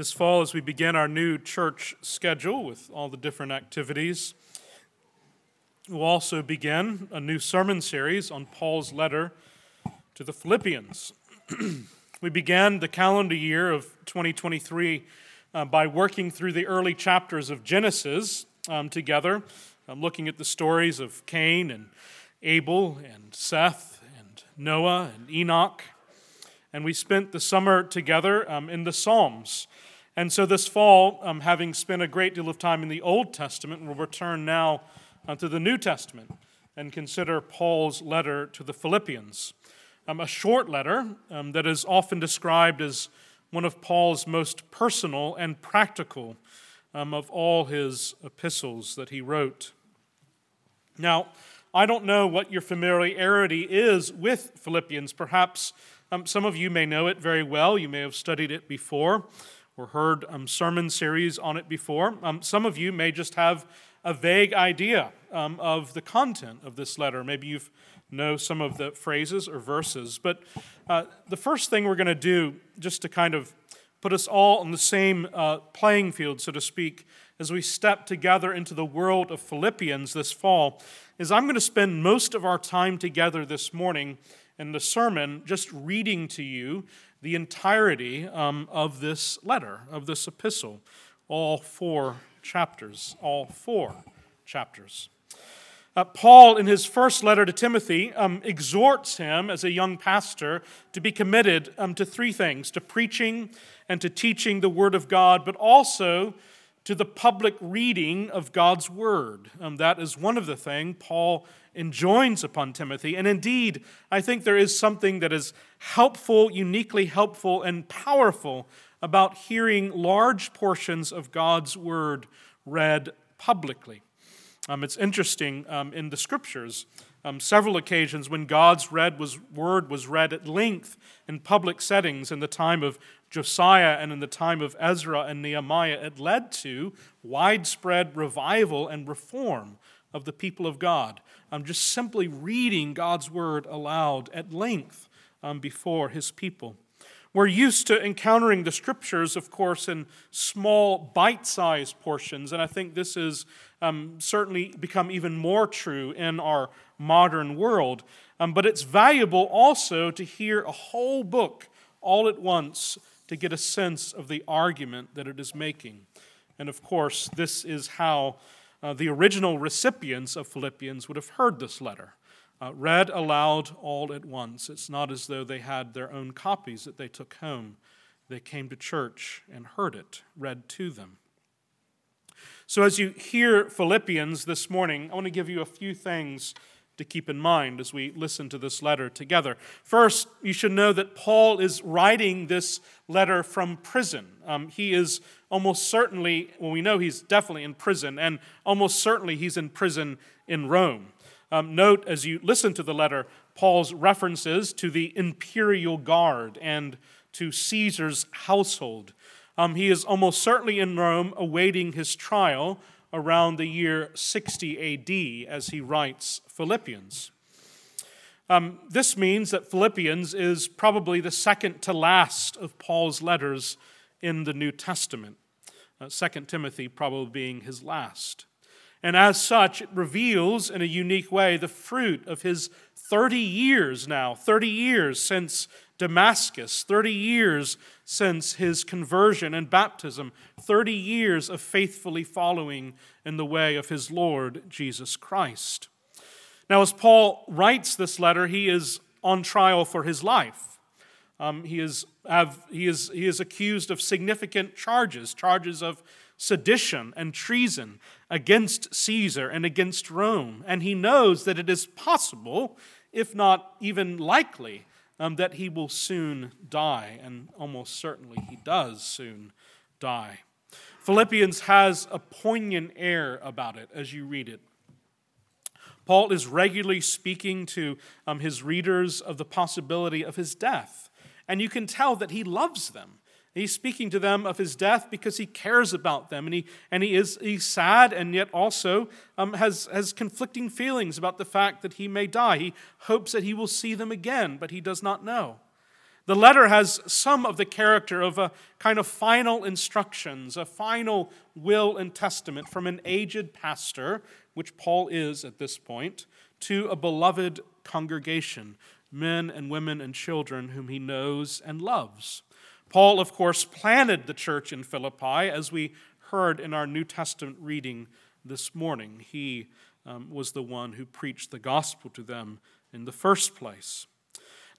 This fall, as we begin our new church schedule with all the different activities, we'll also begin a new sermon series on Paul's letter to the Philippians. we began the calendar year of 2023 uh, by working through the early chapters of Genesis um, together, um, looking at the stories of Cain and Abel and Seth and Noah and Enoch. And we spent the summer together um, in the Psalms. And so this fall, um, having spent a great deal of time in the Old Testament, we'll return now uh, to the New Testament and consider Paul's letter to the Philippians. Um, a short letter um, that is often described as one of Paul's most personal and practical um, of all his epistles that he wrote. Now, I don't know what your familiarity is with Philippians. Perhaps um, some of you may know it very well. You may have studied it before or heard um, sermon series on it before. Um, some of you may just have a vague idea um, of the content of this letter. Maybe you know some of the phrases or verses. But uh, the first thing we're going to do, just to kind of put us all on the same uh, playing field, so to speak, as we step together into the world of Philippians this fall, is I'm going to spend most of our time together this morning in the sermon just reading to you the entirety um, of this letter, of this epistle, all four chapters, all four chapters. Uh, Paul, in his first letter to Timothy, um, exhorts him as a young pastor to be committed um, to three things to preaching and to teaching the Word of God, but also to the public reading of God's Word. Um, that is one of the things Paul enjoins upon Timothy. And indeed, I think there is something that is helpful, uniquely helpful, and powerful about hearing large portions of God's word read publicly. Um, it's interesting um, in the scriptures, um, several occasions when God's read was, word was read at length in public settings in the time of Josiah and in the time of Ezra and Nehemiah, it led to widespread revival and reform of the people of God. Um, just simply reading God's word aloud at length um, before his people. We're used to encountering the scriptures, of course, in small, bite sized portions, and I think this has um, certainly become even more true in our modern world. Um, but it's valuable also to hear a whole book all at once to get a sense of the argument that it is making. And of course, this is how uh, the original recipients of Philippians would have heard this letter. Uh, read aloud all at once. It's not as though they had their own copies that they took home. They came to church and heard it read to them. So, as you hear Philippians this morning, I want to give you a few things to keep in mind as we listen to this letter together. First, you should know that Paul is writing this letter from prison. Um, he is almost certainly, well, we know he's definitely in prison, and almost certainly he's in prison in Rome. Um, note as you listen to the letter, Paul's references to the imperial guard and to Caesar's household. Um, he is almost certainly in Rome awaiting his trial around the year 60 AD as he writes Philippians. Um, this means that Philippians is probably the second to last of Paul's letters in the New Testament, uh, 2 Timothy probably being his last. And as such, it reveals in a unique way the fruit of his 30 years now, 30 years since Damascus, 30 years since his conversion and baptism, 30 years of faithfully following in the way of his Lord Jesus Christ. Now, as Paul writes this letter, he is on trial for his life. Um, he, is, have, he, is, he is accused of significant charges, charges of sedition and treason against Caesar and against Rome. And he knows that it is possible, if not even likely, um, that he will soon die, and almost certainly he does soon die. Philippians has a poignant air about it as you read it. Paul is regularly speaking to um, his readers of the possibility of his death, and you can tell that he loves them. He's speaking to them of his death because he cares about them, and he, and he is he's sad and yet also um, has, has conflicting feelings about the fact that he may die. He hopes that he will see them again, but he does not know. The letter has some of the character of a kind of final instructions, a final will and testament from an aged pastor, which Paul is at this point, to a beloved congregation, men and women and children whom he knows and loves. Paul, of course, planted the church in Philippi, as we heard in our New Testament reading this morning. He um, was the one who preached the gospel to them in the first place.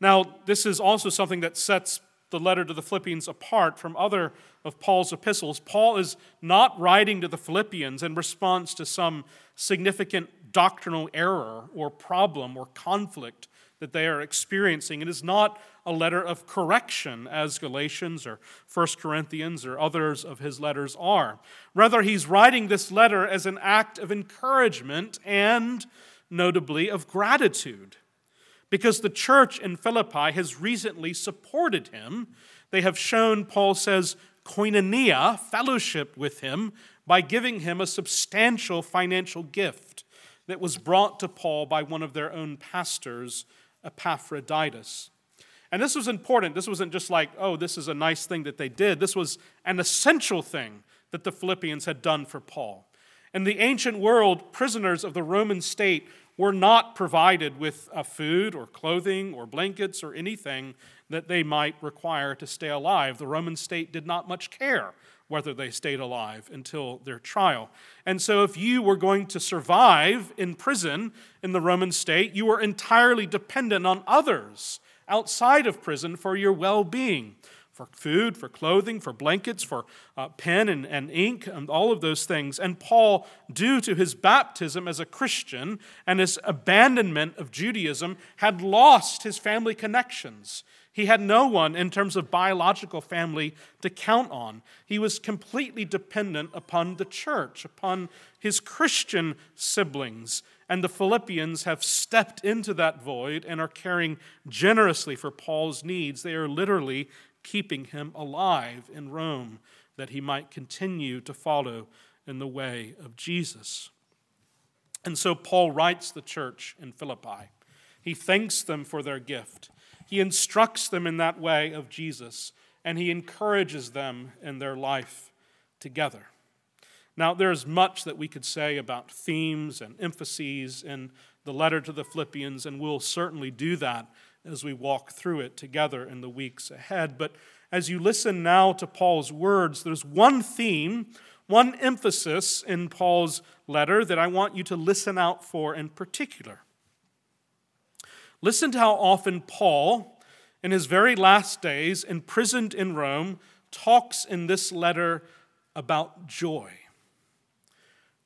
Now, this is also something that sets the letter to the Philippians apart from other of Paul's epistles. Paul is not writing to the Philippians in response to some significant doctrinal error or problem or conflict that they are experiencing. It is not a letter of correction as Galatians or 1 Corinthians or others of his letters are. Rather, he's writing this letter as an act of encouragement and, notably, of gratitude. Because the church in Philippi has recently supported him. They have shown, Paul says, koinonia, fellowship with him, by giving him a substantial financial gift that was brought to Paul by one of their own pastors Epaphroditus. And this was important. This wasn't just like, oh, this is a nice thing that they did. This was an essential thing that the Philippians had done for Paul. In the ancient world, prisoners of the Roman state were not provided with a food or clothing or blankets or anything that they might require to stay alive. The Roman state did not much care whether they stayed alive until their trial. And so, if you were going to survive in prison in the Roman state, you were entirely dependent on others outside of prison for your well being for food, for clothing, for blankets, for uh, pen and, and ink, and all of those things. And Paul, due to his baptism as a Christian and his abandonment of Judaism, had lost his family connections. He had no one in terms of biological family to count on. He was completely dependent upon the church, upon his Christian siblings. And the Philippians have stepped into that void and are caring generously for Paul's needs. They are literally keeping him alive in Rome that he might continue to follow in the way of Jesus. And so Paul writes the church in Philippi. He thanks them for their gift. He instructs them in that way of Jesus, and he encourages them in their life together. Now, there's much that we could say about themes and emphases in the letter to the Philippians, and we'll certainly do that as we walk through it together in the weeks ahead. But as you listen now to Paul's words, there's one theme, one emphasis in Paul's letter that I want you to listen out for in particular. Listen to how often Paul, in his very last days, imprisoned in Rome, talks in this letter about joy.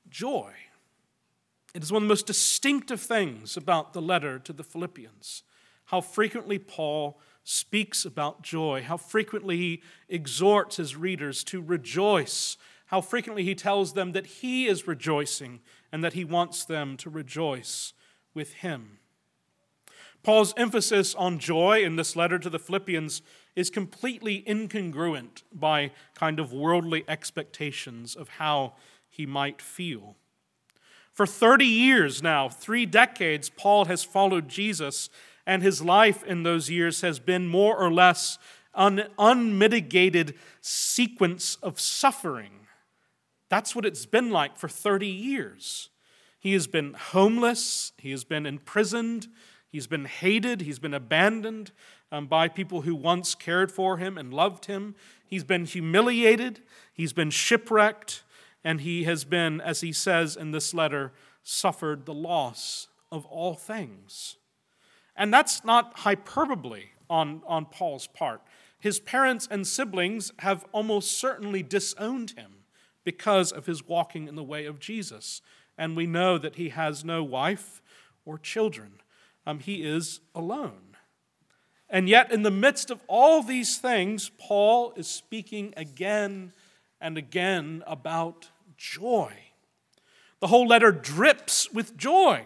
Joy. It is one of the most distinctive things about the letter to the Philippians. How frequently Paul speaks about joy, how frequently he exhorts his readers to rejoice, how frequently he tells them that he is rejoicing and that he wants them to rejoice with him. Paul's emphasis on joy in this letter to the Philippians is completely incongruent by kind of worldly expectations of how he might feel. For 30 years now, three decades, Paul has followed Jesus, and his life in those years has been more or less an unmitigated sequence of suffering. That's what it's been like for 30 years. He has been homeless, he has been imprisoned, He's been hated, he's been abandoned um, by people who once cared for him and loved him. He's been humiliated, he's been shipwrecked, and he has been, as he says in this letter, suffered the loss of all things. And that's not hyperbole on, on Paul's part. His parents and siblings have almost certainly disowned him because of his walking in the way of Jesus. And we know that he has no wife or children um, he is alone. And yet, in the midst of all these things, Paul is speaking again and again about joy. The whole letter drips with joy.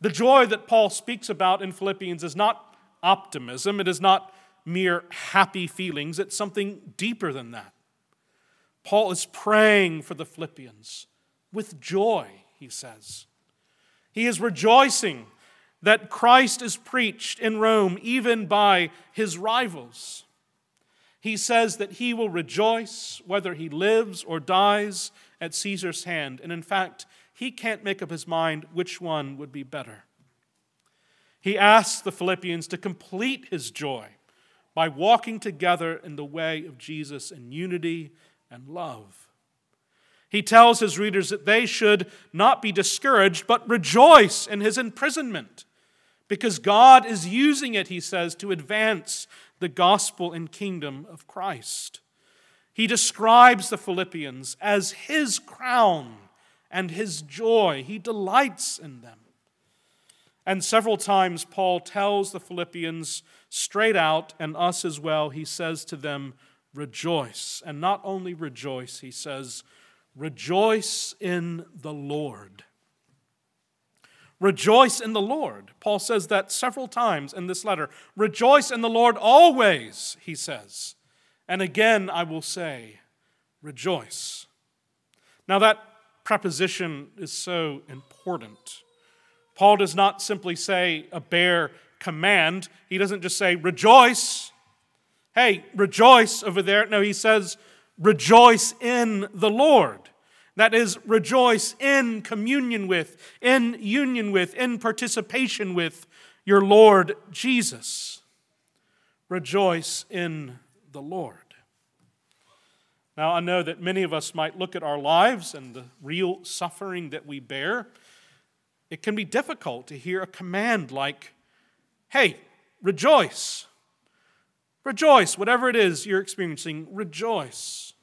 The joy that Paul speaks about in Philippians is not optimism, it is not mere happy feelings, it's something deeper than that. Paul is praying for the Philippians with joy, he says. He is rejoicing that Christ is preached in Rome even by his rivals. He says that he will rejoice whether he lives or dies at Caesar's hand. And in fact, he can't make up his mind which one would be better. He asks the Philippians to complete his joy by walking together in the way of Jesus in unity and love. He tells his readers that they should not be discouraged, but rejoice in his imprisonment, because God is using it, he says, to advance the gospel and kingdom of Christ. He describes the Philippians as his crown and his joy. He delights in them. And several times, Paul tells the Philippians straight out, and us as well, he says to them, Rejoice. And not only rejoice, he says, Rejoice in the Lord. Rejoice in the Lord. Paul says that several times in this letter. Rejoice in the Lord always, he says. And again, I will say, rejoice. Now, that preposition is so important. Paul does not simply say a bare command, he doesn't just say, rejoice. Hey, rejoice over there. No, he says, rejoice in the Lord. That is, rejoice in communion with, in union with, in participation with your Lord Jesus. Rejoice in the Lord. Now, I know that many of us might look at our lives and the real suffering that we bear. It can be difficult to hear a command like, hey, rejoice. Rejoice, whatever it is you're experiencing, rejoice.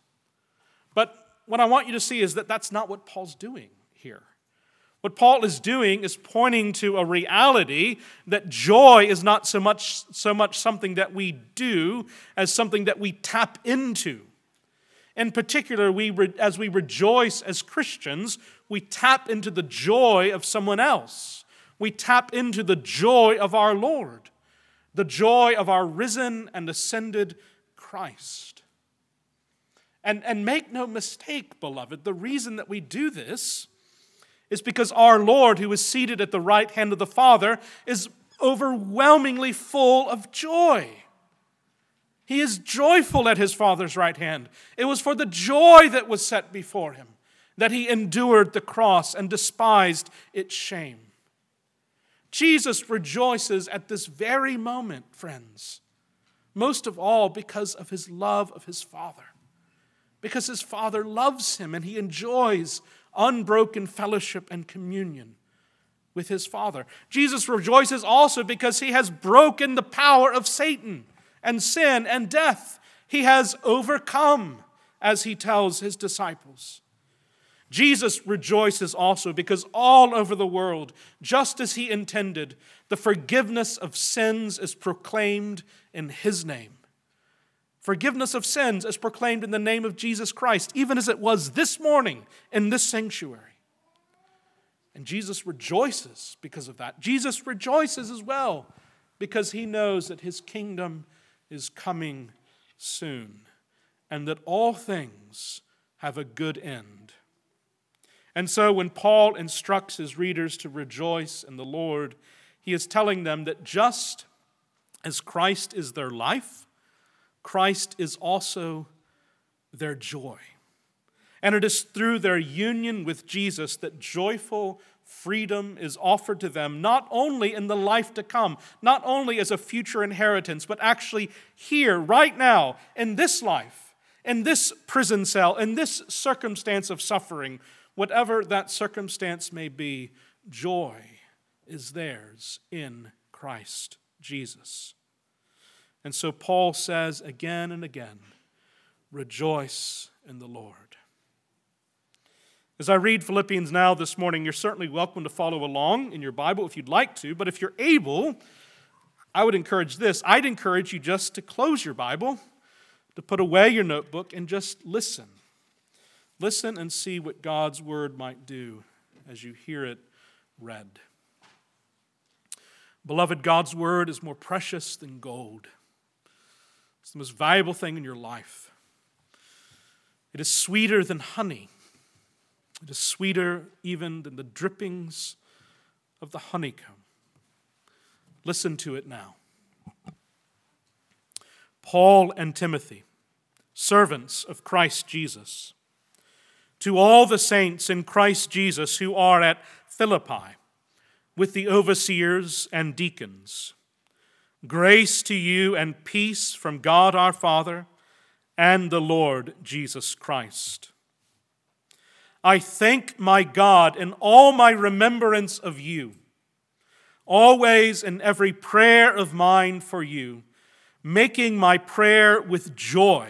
But what I want you to see is that that's not what Paul's doing here. What Paul is doing is pointing to a reality that joy is not so much, so much something that we do as something that we tap into. In particular, we, as we rejoice as Christians, we tap into the joy of someone else. We tap into the joy of our Lord, the joy of our risen and ascended Christ. And, and make no mistake, beloved, the reason that we do this is because our Lord, who is seated at the right hand of the Father, is overwhelmingly full of joy. He is joyful at his Father's right hand. It was for the joy that was set before him that he endured the cross and despised its shame. Jesus rejoices at this very moment, friends, most of all because of his love of his Father because his Father loves him and he enjoys unbroken fellowship and communion with his Father. Jesus rejoices also because he has broken the power of Satan and sin and death. He has overcome, as he tells his disciples. Jesus rejoices also because all over the world, just as he intended, the forgiveness of sins is proclaimed in his name. Forgiveness of sins is proclaimed in the name of Jesus Christ, even as it was this morning in this sanctuary. And Jesus rejoices because of that. Jesus rejoices as well because he knows that his kingdom is coming soon and that all things have a good end. And so when Paul instructs his readers to rejoice in the Lord, he is telling them that just as Christ is their life, Christ is also their joy. And it is through their union with Jesus that joyful freedom is offered to them, not only in the life to come, not only as a future inheritance, but actually here, right now, in this life, in this prison cell, in this circumstance of suffering, whatever that circumstance may be, joy is theirs in Christ Jesus. And so Paul says again and again, rejoice in the Lord. As I read Philippians now this morning, you're certainly welcome to follow along in your Bible if you'd like to, but if you're able, I would encourage this. I'd encourage you just to close your Bible, to put away your notebook, and just listen. Listen and see what God's word might do as you hear it read. Beloved, God's word is more precious than gold. It's the most valuable thing in your life. It is sweeter than honey. It is sweeter even than the drippings of the honeycomb. Listen to it now. Paul and Timothy, servants of Christ Jesus, to all the saints in Christ Jesus who are at Philippi, with the overseers and deacons. Grace to you and peace from God our Father and the Lord Jesus Christ. I thank my God in all my remembrance of you, always in every prayer of mine for you, making my prayer with joy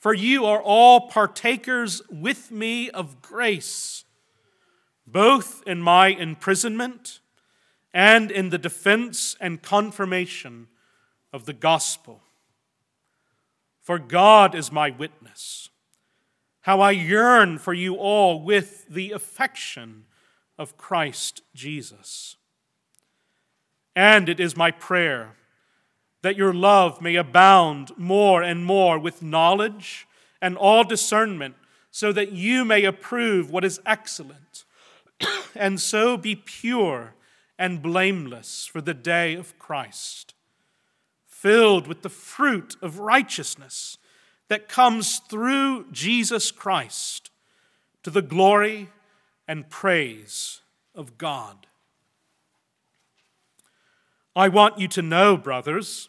For you are all partakers with me of grace, both in my imprisonment and in the defense and confirmation of the gospel. For God is my witness, how I yearn for you all with the affection of Christ Jesus. And it is my prayer that your love may abound more and more with knowledge and all discernment, so that you may approve what is excellent, and so be pure and blameless for the day of Christ, filled with the fruit of righteousness that comes through Jesus Christ to the glory and praise of God. I want you to know, brothers,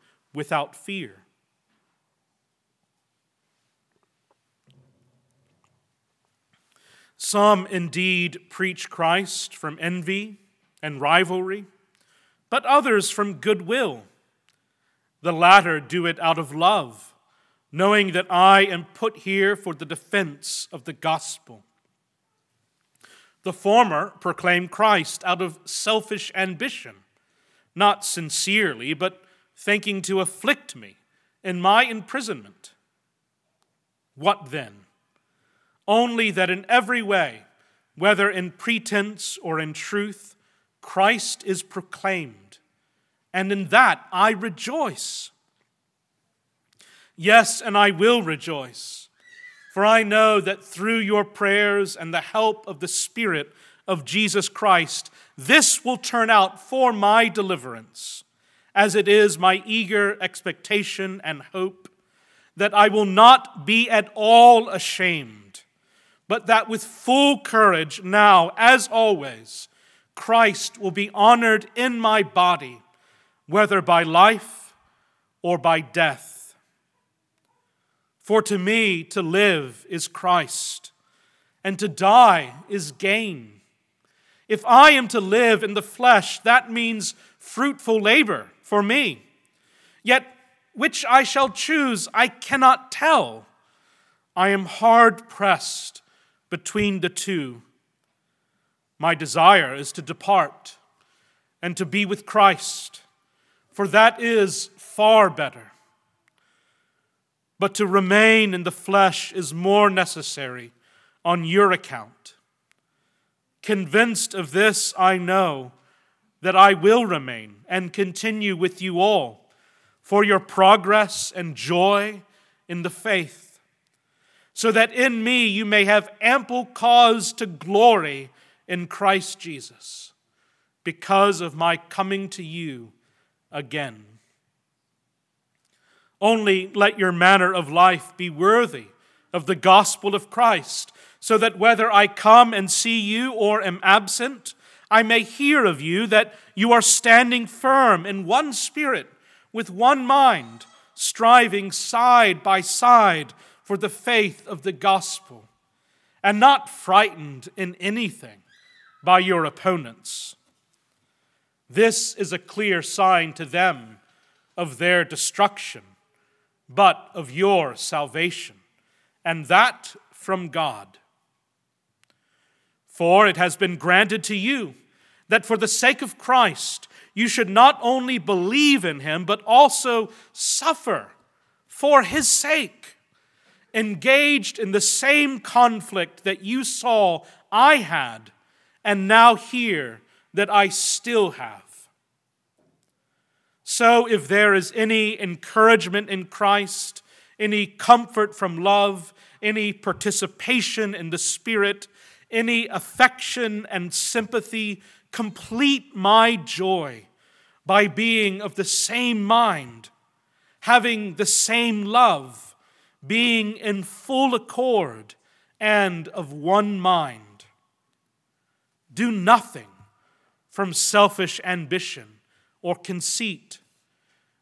without fear. Some indeed preach Christ from envy and rivalry, but others from goodwill. The latter do it out of love, knowing that I am put here for the defense of the gospel. The former proclaim Christ out of selfish ambition, not sincerely, but thinking to afflict me in my imprisonment. What then? Only that in every way, whether in pretense or in truth, Christ is proclaimed, and in that I rejoice. Yes, and I will rejoice, for I know that through your prayers and the help of the Spirit of Jesus Christ, this will turn out for my deliverance as it is my eager expectation and hope that I will not be at all ashamed, but that with full courage, now as always, Christ will be honored in my body, whether by life or by death. For to me, to live is Christ, and to die is gain. If I am to live in the flesh, that means fruitful labor for me. Yet which I shall choose, I cannot tell. I am hard pressed between the two. My desire is to depart and to be with Christ, for that is far better. But to remain in the flesh is more necessary on your account. Convinced of this, I know that I will remain and continue with you all for your progress and joy in the faith, so that in me you may have ample cause to glory in Christ Jesus because of my coming to you again. Only let your manner of life be worthy of the gospel of Christ, so that whether I come and see you or am absent, I may hear of you that you are standing firm in one spirit, with one mind, striving side by side for the faith of the gospel, and not frightened in anything by your opponents. This is a clear sign to them of their destruction, but of your salvation, and that from God. For it has been granted to you that for the sake of Christ you should not only believe in him, but also suffer for his sake, engaged in the same conflict that you saw I had and now hear that I still have. So, if there is any encouragement in Christ, any comfort from love, any participation in the Spirit, any affection and sympathy, complete my joy by being of the same mind, having the same love, being in full accord and of one mind. Do nothing from selfish ambition or conceit,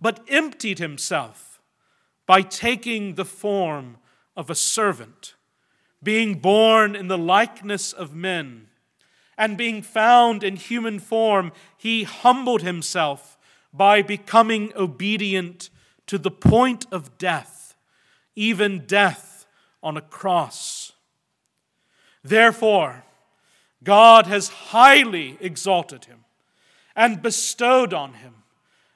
but emptied himself by taking the form of a servant, being born in the likeness of men and being found in human form, he humbled himself by becoming obedient to the point of death, even death on a cross. Therefore, God has highly exalted him and bestowed on him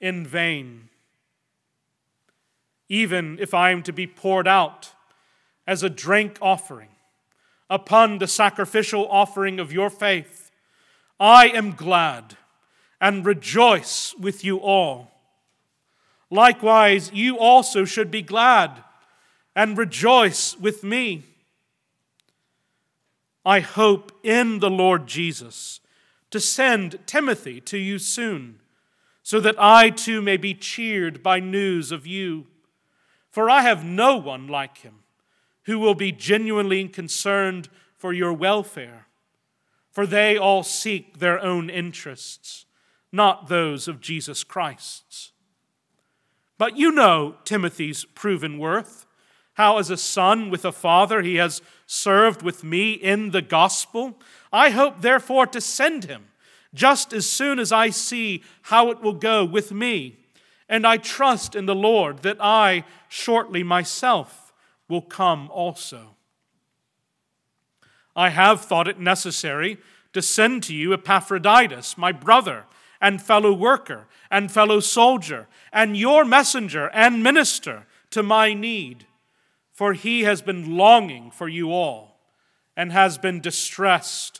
in vain. Even if I am to be poured out as a drink offering upon the sacrificial offering of your faith, I am glad and rejoice with you all. Likewise, you also should be glad and rejoice with me. I hope in the Lord Jesus to send Timothy to you soon, so that I too may be cheered by news of you. For I have no one like him who will be genuinely concerned for your welfare for they all seek their own interests, not those of Jesus Christ's. But you know Timothy's proven worth, how as a son with a father he has served with me in the gospel. I hope, therefore, to send him just as soon as I see how it will go with me. And I trust in the Lord that I shortly myself will come also. I have thought it necessary to send to you Epaphroditus, my brother and fellow worker and fellow soldier and your messenger and minister to my need, for he has been longing for you all and has been distressed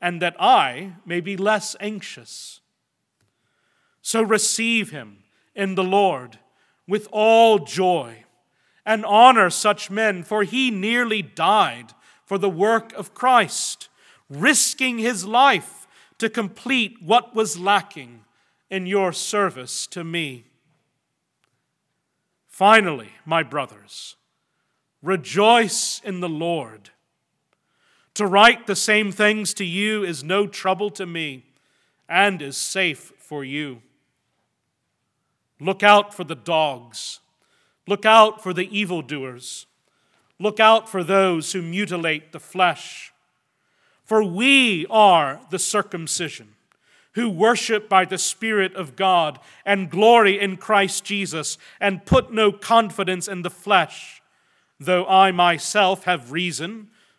and that I may be less anxious. So receive him in the Lord with all joy and honor such men, for he nearly died for the work of Christ, risking his life to complete what was lacking in your service to me. Finally, my brothers, rejoice in the Lord. To write the same things to you is no trouble to me and is safe for you. Look out for the dogs. Look out for the evildoers. Look out for those who mutilate the flesh. For we are the circumcision who worship by the Spirit of God and glory in Christ Jesus and put no confidence in the flesh, though I myself have reason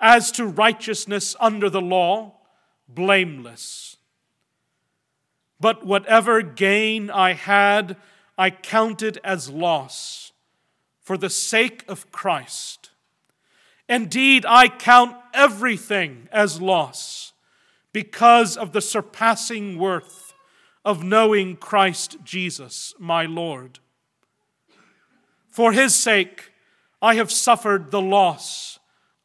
as to righteousness under the law, blameless. But whatever gain I had, I counted as loss for the sake of Christ. Indeed, I count everything as loss because of the surpassing worth of knowing Christ Jesus, my Lord. For his sake, I have suffered the loss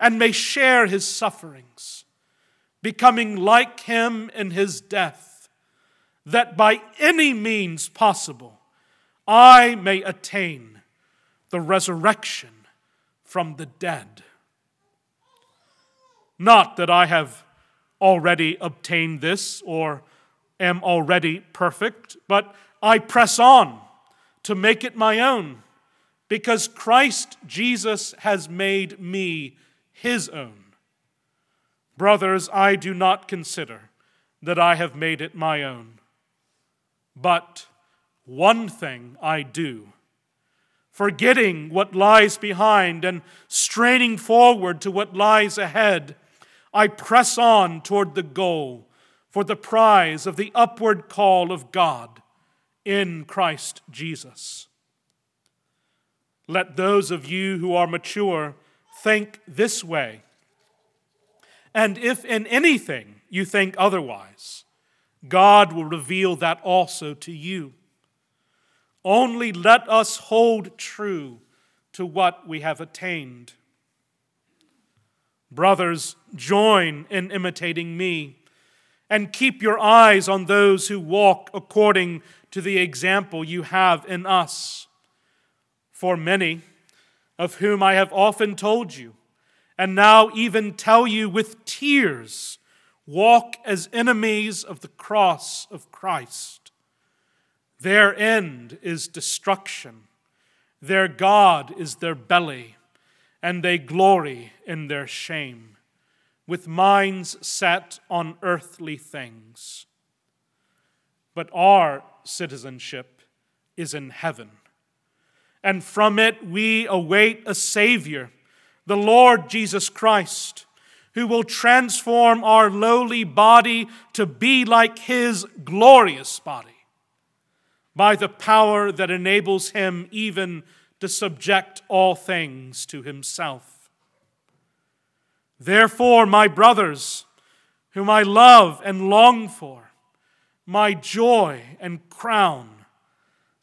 and may share his sufferings, becoming like him in his death, that by any means possible I may attain the resurrection from the dead. Not that I have already obtained this or am already perfect, but I press on to make it my own because Christ Jesus has made me his own. Brothers, I do not consider that I have made it my own. But one thing I do, forgetting what lies behind and straining forward to what lies ahead, I press on toward the goal for the prize of the upward call of God in Christ Jesus. Let those of you who are mature think this way. And if in anything you think otherwise, God will reveal that also to you. Only let us hold true to what we have attained. Brothers, join in imitating me and keep your eyes on those who walk according to the example you have in us. For many, of whom I have often told you, and now even tell you with tears, walk as enemies of the cross of Christ. Their end is destruction, their God is their belly, and they glory in their shame, with minds set on earthly things. But our citizenship is in heaven and from it we await a Savior, the Lord Jesus Christ, who will transform our lowly body to be like His glorious body by the power that enables Him even to subject all things to Himself. Therefore, my brothers, whom I love and long for, my joy and crown,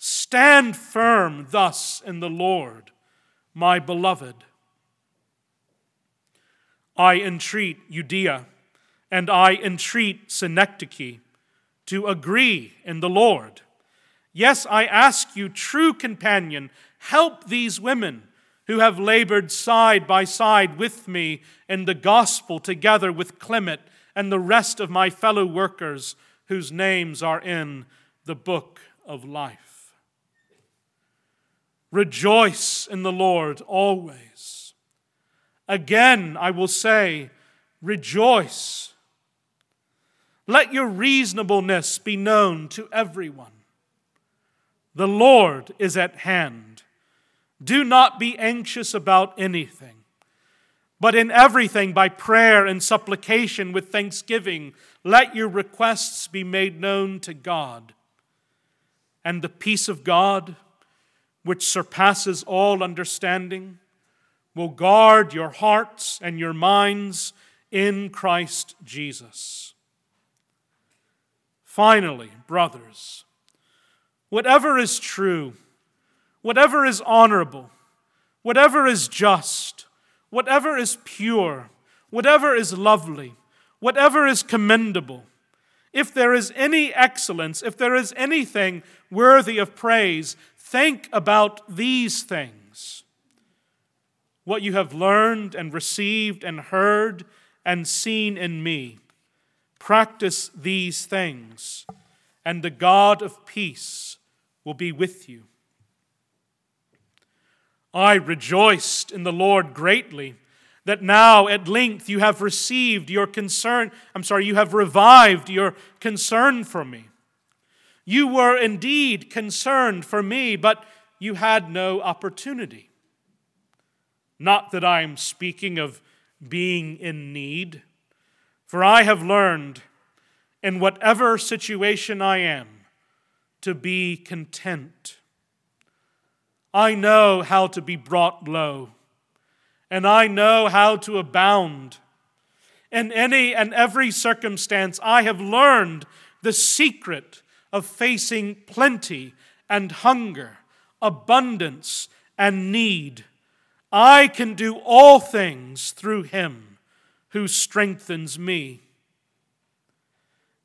stand firm thus in the Lord, my beloved. I entreat Euodia and I entreat Syntyche to agree in the Lord. Yes, I ask you, true companion, help these women who have labored side by side with me in the gospel together with Clement and the rest of my fellow workers whose names are in the book of life. Rejoice in the Lord always. Again, I will say, rejoice. Let your reasonableness be known to everyone. The Lord is at hand. Do not be anxious about anything, but in everything, by prayer and supplication with thanksgiving, let your requests be made known to God. And the peace of God, which surpasses all understanding, will guard your hearts and your minds in Christ Jesus. Finally, brothers, whatever is true, whatever is honorable, whatever is just, whatever is pure, whatever is lovely, whatever is commendable, if there is any excellence, if there is anything worthy of praise, think about these things. What you have learned and received and heard and seen in me, practice these things, and the God of peace will be with you. I rejoiced in the Lord greatly that now at length you have received your concern, I'm sorry, you have revived your concern for me. You were indeed concerned for me, but you had no opportunity. Not that I am speaking of being in need, for I have learned in whatever situation I am to be content. I know how to be brought low and I know how to abound. In any and every circumstance, I have learned the secret of facing plenty and hunger, abundance and need. I can do all things through him who strengthens me.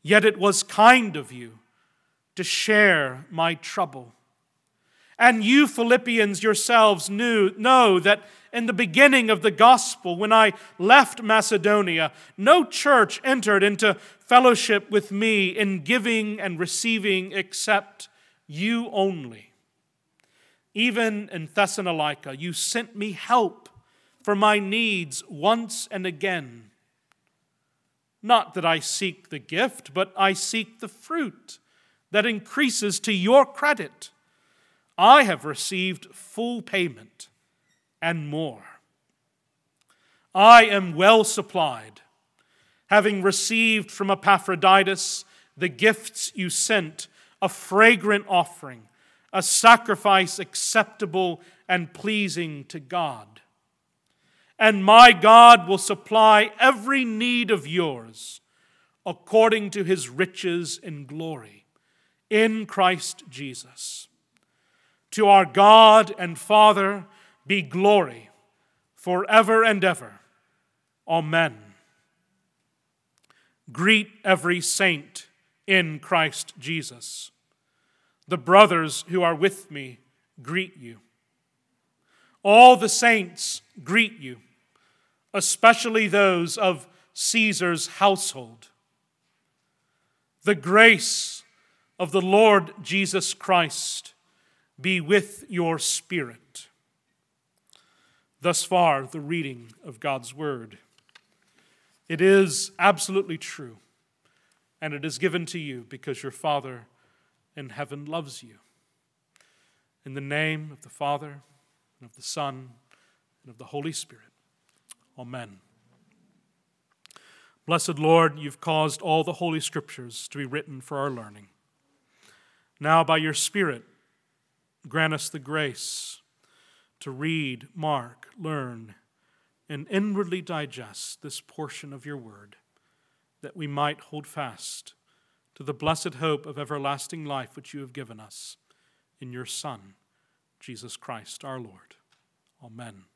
Yet it was kind of you to share my trouble. And you, Philippians, yourselves knew, know that in the beginning of the gospel, when I left Macedonia, no church entered into fellowship with me in giving and receiving except you only. Even in Thessalonica, you sent me help for my needs once and again. Not that I seek the gift, but I seek the fruit that increases to your credit. I have received full payment and more. I am well supplied, having received from Epaphroditus the gifts you sent, a fragrant offering, a sacrifice acceptable and pleasing to God. And my God will supply every need of yours according to his riches in glory in Christ Jesus. To our God and Father, be glory forever and ever. Amen. Greet every saint in Christ Jesus. The brothers who are with me greet you. All the saints greet you, especially those of Caesar's household. The grace of the Lord Jesus Christ be with your spirit. Thus far, the reading of God's Word. It is absolutely true, and it is given to you because your Father in heaven loves you. In the name of the Father, and of the Son, and of the Holy Spirit. Amen. Blessed Lord, you've caused all the Holy Scriptures to be written for our learning. Now, by your Spirit, grant us the grace to read, mark, learn, and inwardly digest this portion of your word, that we might hold fast to the blessed hope of everlasting life which you have given us in your Son, Jesus Christ our Lord. Amen.